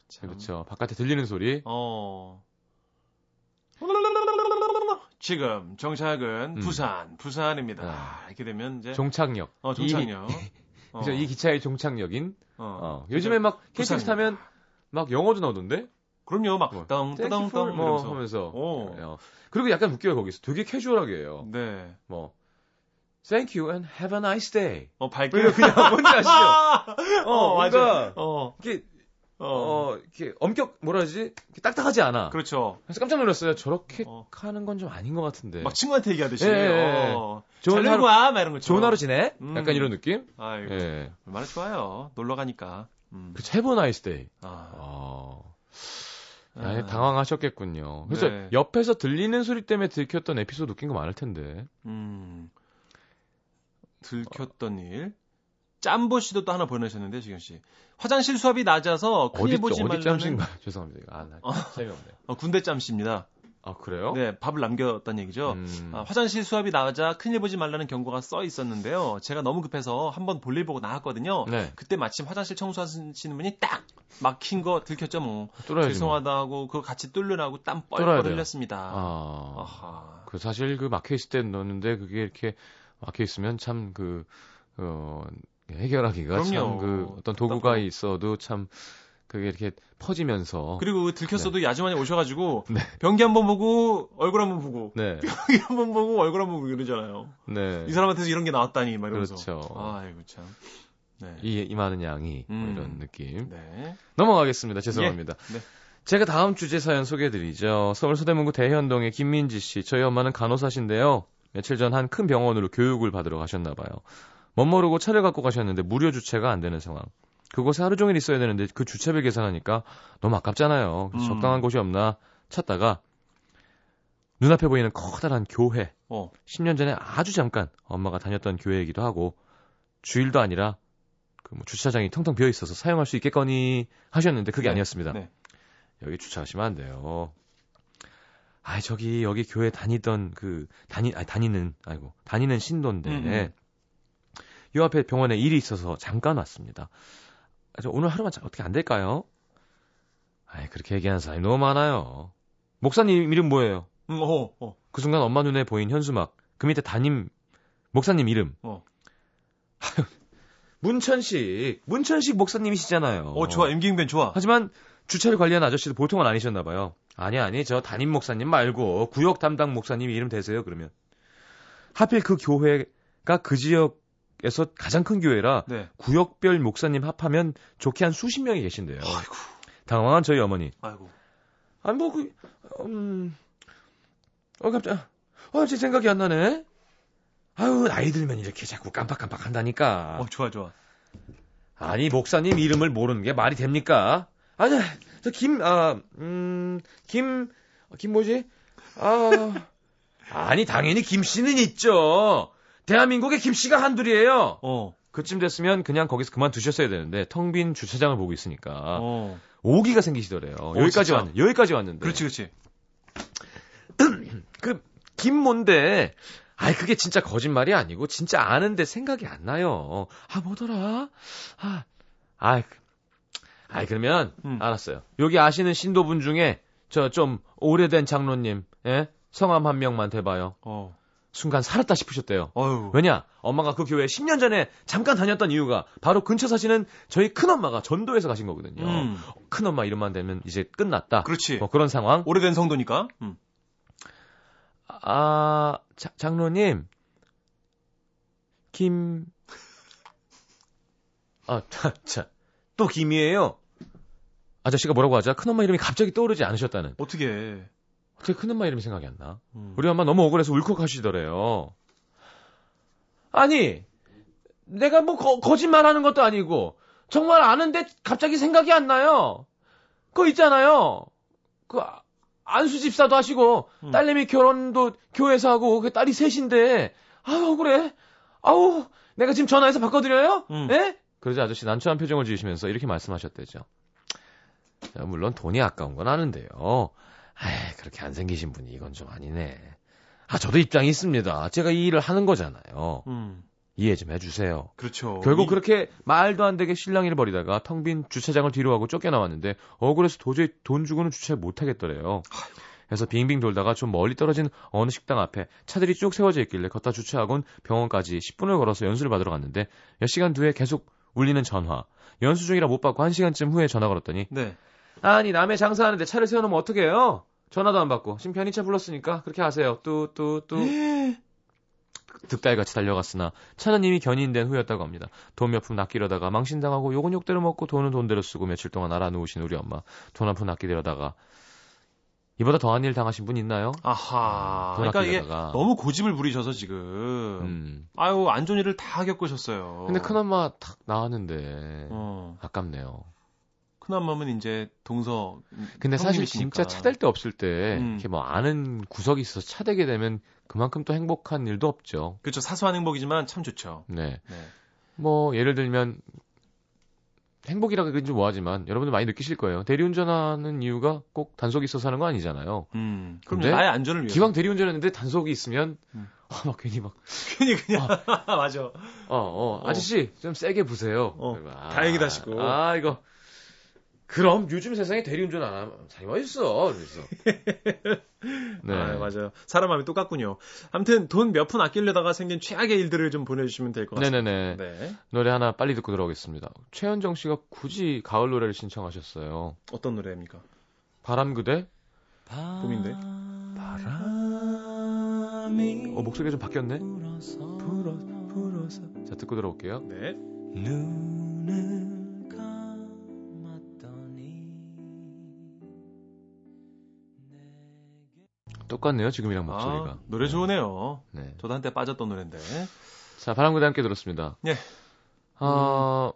참. 그렇죠. 바깥에 들리는 소리. 어. 지금 정착은 음. 부산, 부산입니다. 아. 이렇게 되면 이제 종착역. 어, 종착역. 이, 그래서 이 기차의 종착역인 어. 어, 요즘에 막 KTX. 타면 막 영어도 나오던데? 그럼요, 막 뭐, 땅, 땅, 땅 뭐. 하면서. 오. 어. 그리고 약간 웃겨요 거기서. 되게 캐주얼하게 해요. 네. 뭐 Thank you and have a nice day. 어, 밝게. 그냥 뭔지 아시죠? 어, 뭔가 맞아. 어, 이게 어. 어 이렇게 엄격 뭐라 하지? 딱딱하지 않아. 그렇죠. 그래서 깜짝 놀랐어요. 저렇게 어. 하는 건 좀 아닌 것 같은데. 막 친구한테 얘기하듯이. 예, 예, 예. 어. 좋은 잘 하루- 와, 막 이런 거. 좋은 하루 지내? 음. 약간 이런 느낌? 아이고. 예. 얼마나 좋아요. 놀러 가니까. 음. 그 nice day. 아. 어. 아. 아, 당황하셨겠군요. 그래서 네. 옆에서 들리는 소리 때문에 들켰던 에피소드 웃긴 거 많을 텐데. 음. 들켰던 일. 짬보 씨도 또 하나 보내셨는데, 지경 씨. 화장실 수압이 낮아서 큰일 어디 보지 어디 말라는 짬신가? 죄송합니다. 아, 나 어. 재미없네요. 어, 군대 짬 씨입니다. 아 그래요? 네, 밥을 남겼다는 얘기죠. 음. 아, 화장실 수압이 낮아 큰일 보지 말라는 경고가 써 있었는데요. 제가 너무 급해서 한번 볼일 보고 나왔거든요. 네. 그때 마침 화장실 청소하시는 분이 딱 막힌 거 들켰죠, 뭐. 뭐. 죄송하다고 그거 같이 뚫느라고 땀 뻘뻘. 흘렸습니다. 아. 아하. 그 사실 그 막혀 있을 때 넣었는데 그게 이렇게 막혀 있으면 참그 어, 해결하기가 참. 그 어떤 도구가 답답하고. 있어도 참 그게 이렇게 퍼지면서 그리고 들켰어도 이 아주머니 오셔가지고 네. 변기 한 번 보고 얼굴 한 번 보고 네. 변기 한 번 보고 얼굴 한 번 보고 이러잖아요. 네. 이 사람한테서 이런 게 나왔다니 막 이러면서. 그렇죠. 아이고 참. 네. 이, 이 많은 양이 뭐 음. 이런 느낌. 네. 넘어가겠습니다. 죄송합니다. 네. 제가 다음 주제 사연 소개해드리죠. 서울 서대문구 대현동의 김민지 씨. 저희 엄마는 간호사신데요. 며칠 전 한 큰 병원으로 교육을 받으러 가셨나 봐요. 멋모르고 차를 갖고 가셨는데 무료 주차가 안 되는 상황. 그곳에 하루 종일 있어야 되는데 그 주차비 계산하니까 너무 아깝잖아요. 음. 적당한 곳이 없나 찾다가 눈앞에 보이는 커다란 교회. 어. 10년 전에 아주 잠깐 엄마가 다녔던 교회이기도 하고 주일도 아니라 그 뭐 주차장이 텅텅 비어 있어서 사용할 수 있겠거니 하셨는데 그게 네, 아니었습니다. 네. 여기 주차하시면 안 돼요. 아 저기 여기 교회 다니던 그 다니 아 다니는 아이고 다니는 신도인데 음, 음. 요 앞에 병원에 일이 있어서 잠깐 왔습니다. 아, 저 오늘 하루만 자- 어떻게 안 될까요? 아이 그렇게 얘기하는 사람이 너무 많아요. 목사님 이름 뭐예요? 음, 어, 어. 그 순간 엄마 눈에 보인 현수막. 그 밑에 담임 목사님 이름. 어. 아유, 문천식. 문천식 목사님이시잖아요. 어, 좋아. 임기응변 좋아. 하지만 주차를 관리하는 아저씨도 보통은 아니셨나 봐요. 아니 아니 저 담임 목사님 말고 구역 담당 목사님 이름 되세요 그러면. 하필 그 교회가 그 지역 에서 가장 큰 교회라 네. 구역별 목사님 합하면 좋게 한 수십 명이 계신데요. 아이고. 당황한 저희 어머니. 아이고. 아니 뭐 그, 음, 어 갑자기, 어 제 생각이 안 나네. 아유 나이 들면 이렇게 자꾸 깜빡깜빡 한다니까. 어, 좋아, 좋아. 아니 목사님 이름을 모르는 게 말이 됩니까? 아니 저김아음김김 뭐지? 아 아니 당연히 김 씨는 있죠. 대한민국에 김 씨가 한둘이에요. 어. 그쯤 됐으면 그냥 거기서 그만 두셨어야 되는데 텅 빈 주차장을 보고 있으니까 어. 오기가 생기시더래요. 여기까지 진짜? 왔는 여기까지 왔는데. 그렇지, 그렇지. 그 김몬데 아이, 그게 진짜 거짓말이 아니고, 진짜 아는데 생각이 안 나요. 아, 뭐더라? 아, 아이, 그- 아이, 그러면, 음. 알았어요. 여기 아시는 신도분 중에, 저 좀 오래된 장로님, 예? 성함 한 명만 대봐요. 어. 순간 살았다 싶으셨대요. 어휴. 왜냐? 엄마가 그 교회에 10년 전에 잠깐 다녔던 이유가 바로 근처 사시는 저희 큰엄마가 전도에서 가신 거거든요. 음. 큰엄마 이름만 되면 이제 끝났다. 그렇지. 뭐 그런 상황. 오래된 성도니까. 음. 아, 자- 장로님. 김. 아, 자, 자. 또 김이에요. 아저씨가 뭐라고 하자? 큰엄마 이름이 갑자기 떠오르지 않으셨다는. 어떻게 해. 어떻게 큰엄마 이름이 생각이 안 나? 음. 우리 엄마 너무 억울해서 울컥하시더래요. 아니, 내가 뭐 거, 짓말 하는 것도 아니고, 정말 아는데 갑자기 생각이 안 나요. 그거 있잖아요. 그, 아- 안수 집사도 하시고, 음. 딸내미 결혼도 교회에서 하고, 그 딸이 셋인데, 아우, 억울해. 아우, 내가 지금 전화해서 바꿔드려요? 음. 예? 그러자 아저씨 난처한 표정을 지으시면서 이렇게 말씀하셨대죠. 자, 물론 돈이 아까운 건 아는데요. 에이, 그렇게 안 생기신 분이 이건 좀 아니네. 아, 저도 입장이 있습니다. 제가 이 일을 하는 거잖아요. 음. 이해 좀 해주세요. 그렇죠. 결국 이- 그렇게 말도 안 되게 실랑이를 벌이다가 텅 빈 주차장을 뒤로 하고 쫓겨나왔는데 억울해서 도저히 돈 주고는 주차를 못 하겠더래요. 그래서 빙빙 돌다가 좀 멀리 떨어진 어느 식당 앞에 차들이 쭉 세워져 있길래 걷다 주차하곤 병원까지 10분을 걸어서 연수를 받으러 갔는데 몇 시간 뒤에 계속 울리는 전화. 연수 중이라 못 받고 1시간쯤 후에 전화 걸었더니 네. 아니 남의 장사하는데 차를 세워놓으면 어떻게 해요? 전화도 안 받고 지금 편의차 불렀으니까 그렇게 하세요. 뚜뚜뚜 득달같이 달려갔으나 차는 이미 견인된 후였다고 합니다. 돈 몇 푼 아끼려다가 망신당하고 욕은 욕대로 먹고 돈은 돈대로 쓰고 며칠 동안 알아누우신 우리 엄마 돈 한 푼 아끼려다가 이보다 더한 일 당하신 분 있나요? 아하. 돈 그러니까 이게. 너무 고집을 부리셔서 지금. 음. 아유, 안 좋은 일을 다 겪으셨어요. 근데 큰 엄마 탁 나왔는데 어. 아깝네요. 큰엄마는 이제 동서. 근데 사실. 진짜 차댈 데 없을 때 음. 이렇게 뭐 아는 구석이 있어서 차대게 되면 그만큼 또 행복한 일도 없죠. 그렇죠. 사소한 행복이지만 참 좋죠. 네. 네. 뭐 예를 들면 행복이라 좀 뭐하지만 여러분들 많이 느끼실 거예요. 대리운전하는 이유가 꼭 단속이 있어서 하는 거 아니잖아요. 음. 그럼 나의 안전을 위해서. 기왕 대리운전했는데 단속이 있으면 음. 아, 막 괜히 막 괜히 그냥. 맞아. 어, 어, 아저씨 좀 세게 부세요. 어, 아, 다행이다 싶고. 아 이거 그럼 요즘 세상에 대리운전 안 하면 자기 어딨어. 그래서 네. 아, 맞아요. 사람 마음이 똑같군요. 아무튼 돈 몇 푼 아끼려다가 생긴 최악의 일들을 좀 보내주시면 될 것 같습니다. 네네네. 네. 노래 하나 빨리 듣고 들어오겠습니다. 최현정 씨가 굳이 가을 노래를 신청하셨어요. 어떤 노래입니까? 바람 그대? 봄인데. 어 목소리가 좀 바뀌었네. 불어 불어서. 자 듣고 들어올게요. 네. 눈을 똑같네요 지금이랑 목소리가. 아, 노래 좋으네요. 네. 저도 한때 빠졌던 노래인데. 자 바람 그대 함께 들었습니다. 예. 아,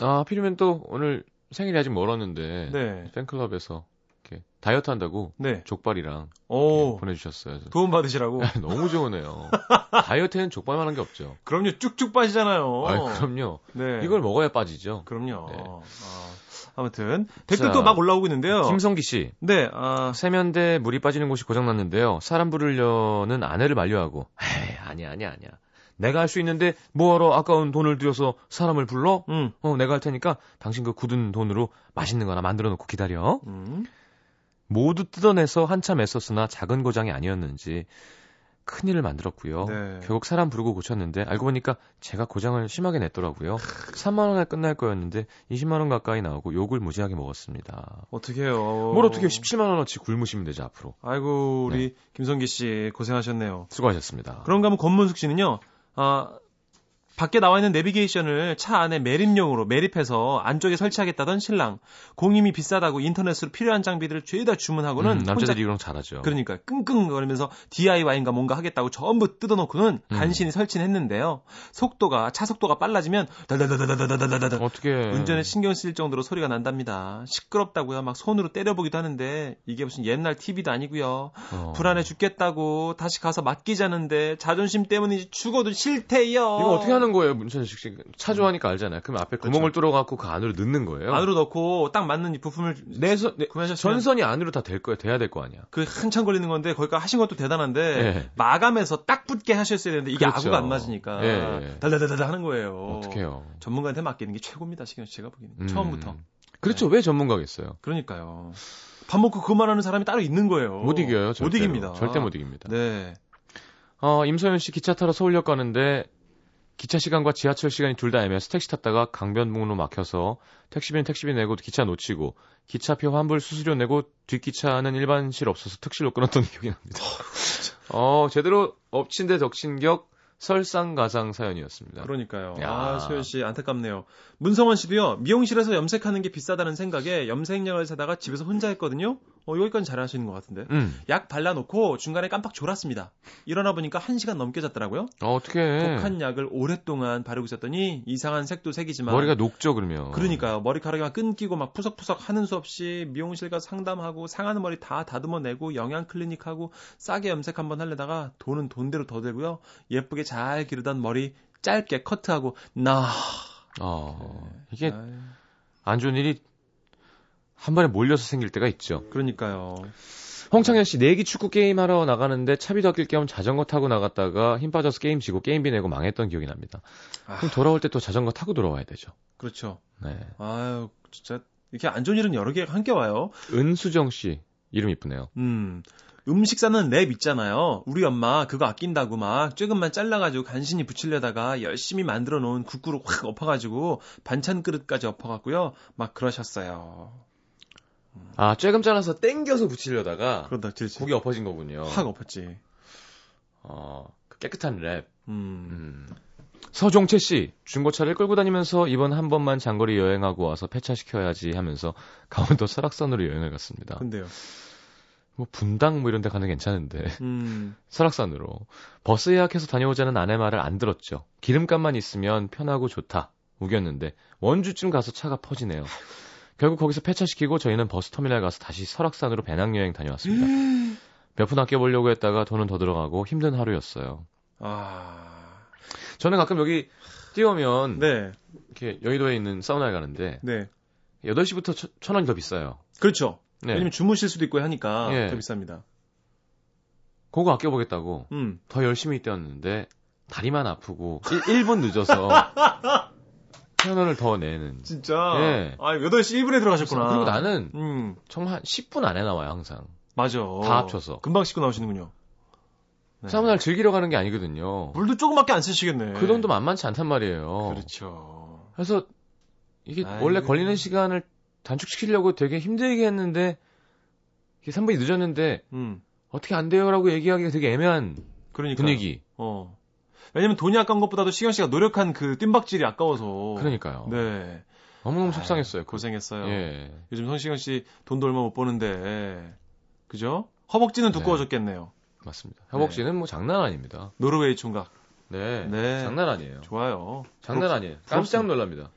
아 하필이면 또 오늘 생일이 아직 멀었는데 네. 팬클럽에서 이렇게 다이어트 한다고 네. 족발이랑 오. 보내주셨어요. 도움 받으시라고. 너무 좋으네요. 다이어트에는 족발만 한게 없죠. 그럼요. 쭉쭉 빠지잖아요. 아 그럼요. 네. 이걸 먹어야 빠지죠. 그럼요. 네. 아, 아무튼 댓글도 자, 막 올라오고 있는데요. 김성기 씨. 네. 아, 세면대 물이 빠지는 곳이 고장났는데요. 사람 부르려는 아내를 만류하고, 에이, 아니야, 아니야, 아니야. 내가 할 수 있는데 뭐하러 아까운 돈을 들여서 사람을 불러? 음. 어, 내가 할 테니까 당신 그 굳은 돈으로 맛있는 거나 만들어 놓고 기다려. 음. 모두 뜯어내서 한참 애썼으나 작은 고장이 아니었는지 큰일을 만들었고요. 네. 결국 사람 부르고 고쳤는데 알고 보니까 제가 고장을 심하게 냈더라고요. 3만 원에 끝날 거였는데 20만 원 가까이 나오고 욕을 무지하게 먹었습니다. 어떡해요. 뭘 어떻게 17만 원어치 굶으시면 되죠 앞으로. 아이고, 우리 김성기 씨 고생하셨네요. 수고하셨습니다. 그런가 하면 권문숙 씨는요, 아, 밖에 나와 있는 내비게이션을 차 안에 매립용으로 매립해서 안쪽에 설치하겠다던 신랑. 공임이 비싸다고 인터넷으로 필요한 장비들을 죄다 주문하고는 음, 남자들이 이런 거 잘하죠. 그러니까 끙끙거리면서 DIY인가 뭔가 하겠다고 전부 뜯어놓고는 음. 간신히 설치는 했는데요. 속도가 차 속도가 빨라지면 달달달달달달달달달 어떻게 운전에 신경 쓰일 정도로 소리가 난답니다. 시끄럽다고요. 막 손으로 때려보기도 하는데 이게 무슨 옛날 TV도 아니고요. 어. 불안해 죽겠다고 다시 가서 맡기자는데 자존심 때문인지 죽어도 싫대요. 이거 어떻게 하는 거예요, 문천식 씨? 차주하니까 알잖아요. 그럼 앞에 구멍을 뚫어갖고 그 안으로 넣는 거예요. 안으로 넣고 딱 맞는 이 부품을 내선, 내, 구매하셨으면 전선이 안으로 다 될 거예요. 돼야 될 거 아니야. 그 한참 걸리는 건데 거기까지 하신 것도 대단한데 예. 마감해서 딱 붙게 하셨어야 되는데 이게 그렇죠. 아구가 안 맞으니까 예, 예. 달달달달 하는 거예요. 어떡해요. 전문가한테 맡기는 게 최고입니다. 시경 씨 제가 보기에는 음. 처음부터. 그렇죠. 왜 전문가겠어요? 그러니까요. 밥 먹고 그것만 하는 사람이 따로 있는 거예요. 못 이겨요. 못 절대로. 이깁니다. 절대 못 이깁니다. 네. 어, 임소연 씨 기차 타러 서울역 가는데 기차 시간과 지하철 시간이 둘 다 애매해서 택시 탔다가 강변북로 막혀서 택시비는 택시비 내고 기차 놓치고 기차표 환불 수수료 내고 뒷기차는 일반실 없어서 특실로 끊었던 기억이 납니다. 어, 제대로 엎친 데 덕친 격 설상가상 사연이었습니다. 그러니까요. 야. 아, 소연 씨 안타깝네요. 문성원 씨도요. 미용실에서 염색하는 게 비싸다는 생각에 염색약을 사다가 집에서 혼자 했거든요. 어, 여기까지 잘하시는 것 같은데. 음. 약 발라놓고 중간에 깜빡 졸았습니다. 일어나 보니까 1시간 넘게 잤더라고요. 어, 어떻게 독한 약을 오랫동안 바르고 있었더니 이상한 색도 색이지만 머리가 녹죠 그러면. 그러니까요. 머리카락이 막 끊기고 막 푸석푸석 하는 수 없이 미용실 가서 상담하고 상하는 머리 다 다듬어내고 영양 클리닉하고 싸게 염색 한번 하려다가 돈은 돈대로 더 들고요. 예쁘게 잘 기르던 머리 짧게 커트하고 나 어, 이게 아유, 안 좋은 일이 한 번에 몰려서 생길 때가 있죠. 그러니까요. 홍창현 씨 내기 축구 게임 하러 나가는데 차비도 아낄 겸 자전거 타고 나갔다가 힘 빠져서 게임 지고 게임비 내고 망했던 기억이 납니다. 아, 그럼 돌아올 때 또 자전거 타고 돌아와야 되죠. 그렇죠. 네. 아유 진짜 이렇게 안 좋은 일은 여러 개가 함께 와요. 은수정 씨 이름 이쁘네요. 음. 음식 싸는 랩 있잖아요. 우리 엄마 그거 아낀다고 막 조금만 잘라가지고 간신히 붙이려다가 열심히 만들어 놓은 국그릇 확 엎어가지고 반찬 그릇까지 엎어갖고요. 막 그러셨어요. 아 쬐금 잘라서 땡겨서 붙이려다가 그러다 질질 고기 엎어진 거군요. 확 엎었지. 어, 그 깨끗한 랩. 음. 음. 서종채 씨 중고차를 끌고 다니면서 이번 한 번만 장거리 여행하고 와서 폐차시켜야지 하면서 강원도 설악산으로 여행을 갔습니다. 근데요. 뭐 분당 뭐 이런 데 가는 게 괜찮은데 음. 설악산으로 버스 예약해서 다녀오자는 아내 말을 안 들었죠. 기름값만 있으면 편하고 좋다. 우겼는데 원주쯤 가서 차가 퍼지네요. 결국 거기서 폐차시키고 저희는 버스터미널 가서 다시 설악산으로 배낭여행 다녀왔습니다. 몇 푼 아껴보려고 했다가 돈은 더 들어가고 힘든 하루였어요. 아. 저는 가끔 여기 뛰어오면 네. 이렇게 여의도에 있는 사우나에 가는데 네. 8시부터 천 원이 더 비싸요. 그렇죠. 네. 왜냐면 주무실 수도 있고 하니까 예. 더 비쌉니다. 그거 아껴보겠다고 음. 더 열심히 뛰었는데 다리만 아프고 1, 분 늦어서 천 원을 더 내는. 진짜. 예. 아, 8시 1분에 들어가셨구나. 그리고 나는 음. 정말 한 10분 안에 나와요 항상. 맞아. 다 합쳐서. 금방 씻고 나오시는군요. 네. 사우나를 즐기러 가는 게 아니거든요. 물도 조금밖에 안 쓰시겠네. 그 돈도 만만치 않단 말이에요. 그렇죠. 그래서 이게 아이고. 원래 걸리는 시간을 단축시키려고 되게 힘들게 했는데 이게 3분이 늦었는데 음. 어떻게 안 돼요라고 얘기하기가 되게 애매한 그러니까. 분위기. 어. 왜냐면 돈이 아까운 것보다도 시경 씨가 노력한 그 뜀박질이 아까워서. 그러니까요. 네. 너무너무 아유, 속상했어요. 그- 고생했어요. 예. 요즘 성시경 씨 돈도 얼마 못 버는데. 그죠? 허벅지는 두꺼워졌겠네요. 맞습니다. 허벅지는 뭐 장난 아닙니다. 노르웨이 총각. 네. 네. 장난 아니에요. 좋아요. 장난 아니에요. 깜짝 놀랍니다.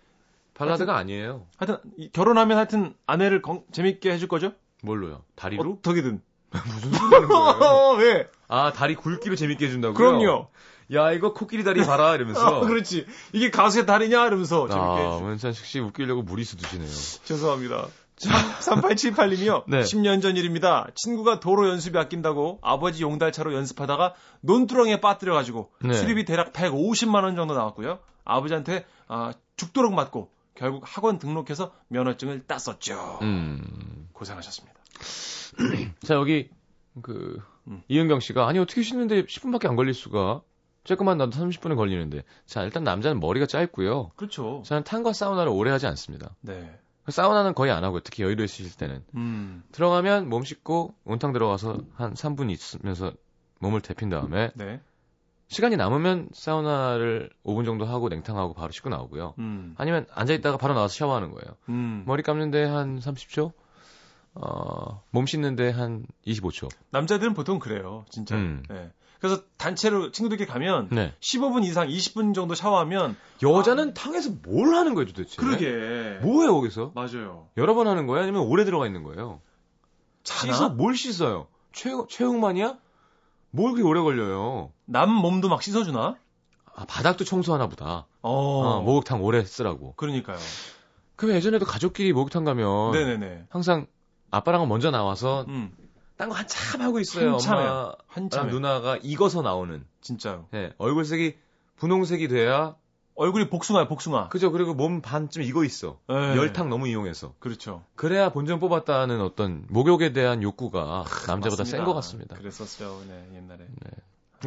발라드가 아니에요. 하여튼, 이- 결혼하면 하여튼 아내를 건- 재밌게 해줄 거죠? 뭘로요? 다리로? 어떻게든. 무슨 소리 하는 거예요? 왜? 아, 다리 굵기로 재밌게 해준다고요? 그럼요. 야, 이거 코끼리 다리 봐라 이러면서. 어, 그렇지. 이게 가수의 달이냐? 이러면서 재밌게 아, 문찬식 씨 웃기려고 무리수 드시네요. 죄송합니다. 3878님이요. 네. 10년 전 일입니다. 친구가 도로 연습이 아낀다고 아버지 용달차로 연습하다가 논두렁에 빠뜨려가지고 네. 수리비 대략 150만 원 정도 나왔고요. 아버지한테 아, 죽도록 맞고 결국 학원 등록해서 면허증을 땄었죠. 음. 고생하셨습니다. 자, 여기, 그, 음. 이은경 씨가, 아니, 어떻게 쉬는데 10분밖에 안 걸릴 수가? 조금만 나도 30분은 걸리는데. 자, 일단 남자는 머리가 짧고요. 그렇죠. 저는 탄과 사우나를 오래 하지 않습니다. 네. 사우나는 거의 안 하고요. 특히 여의도에 쓰실 때는. 음. 들어가면 몸 씻고 온탕 들어가서 한 3분 있으면서 몸을 데핀 다음에 네. 시간이 남으면 사우나를 5분 정도 하고 냉탕하고 바로 씻고 나오고요. 음. 아니면 앉아 있다가 바로 나와서 샤워하는 거예요. 음. 머리 감는데 한 30초? 어, 몸 씻는데 한 25초. 남자들은 보통 그래요. 진짜. 음. 네. 그래서 단체로 친구들끼리 가면 네. 15분 이상 20분 정도 샤워하면 여자는 탕에서 뭘 하는 거예요 도대체? 그러게. 뭐예요 거기서? 맞아요. 여러 번 하는 거예요? 아니면 오래 들어가 있는 거예요? 자나? 씻어 뭘 씻어요? 최 최홍만이야? 뭘 그렇게 오래 걸려요? 남 몸도 막 씻어주나? 아, 바닥도 청소하나 보다. 어. 어, 목욕탕 오래 쓰라고. 그러니까요. 그럼 예전에도 가족끼리 목욕탕 가면 네네네. 항상 아빠랑은 먼저 나와서 음. 딴 거 한참 하고 있어요. 한참에. 엄마랑 한참에. 누나가 익어서 나오는. 진짜요. 예, 얼굴색이 분홍색이 돼야 얼굴이 복숭아야, 복숭아. 그죠. 그리고 몸 반쯤 익어 있어. 네. 열탕 너무 이용해서. 그렇죠. 그래야 본전 뽑았다는 어떤 목욕에 대한 욕구가 남자보다 센. 것 같습니다. 그랬었죠, 네, 옛날에.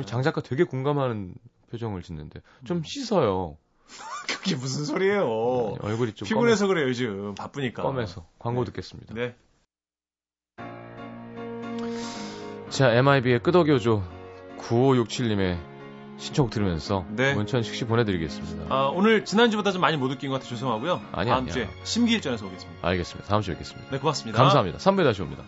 장 작가 되게 공감하는 표정을 짓는데 좀 씻어요. 그게 무슨 소리예요? 네, 얼굴이 좀 피곤해서 그래요, 요즘. 바쁘니까. 껌해서 광고 네. 듣겠습니다. 네. 자, MIB의 끄덕여줘 9567님의 신청곡 들으면서 네. 문천식 씨 보내드리겠습니다. 아, 오늘 지난주보다 좀 많이 못 웃긴 것 같아 죄송하고요. 아니야, 다음 아니야. 주에 심기일전에서 오겠습니다. 알겠습니다. 다음 주에 뵙겠습니다. 네, 고맙습니다. 감사합니다. 3부에 다시 옵니다.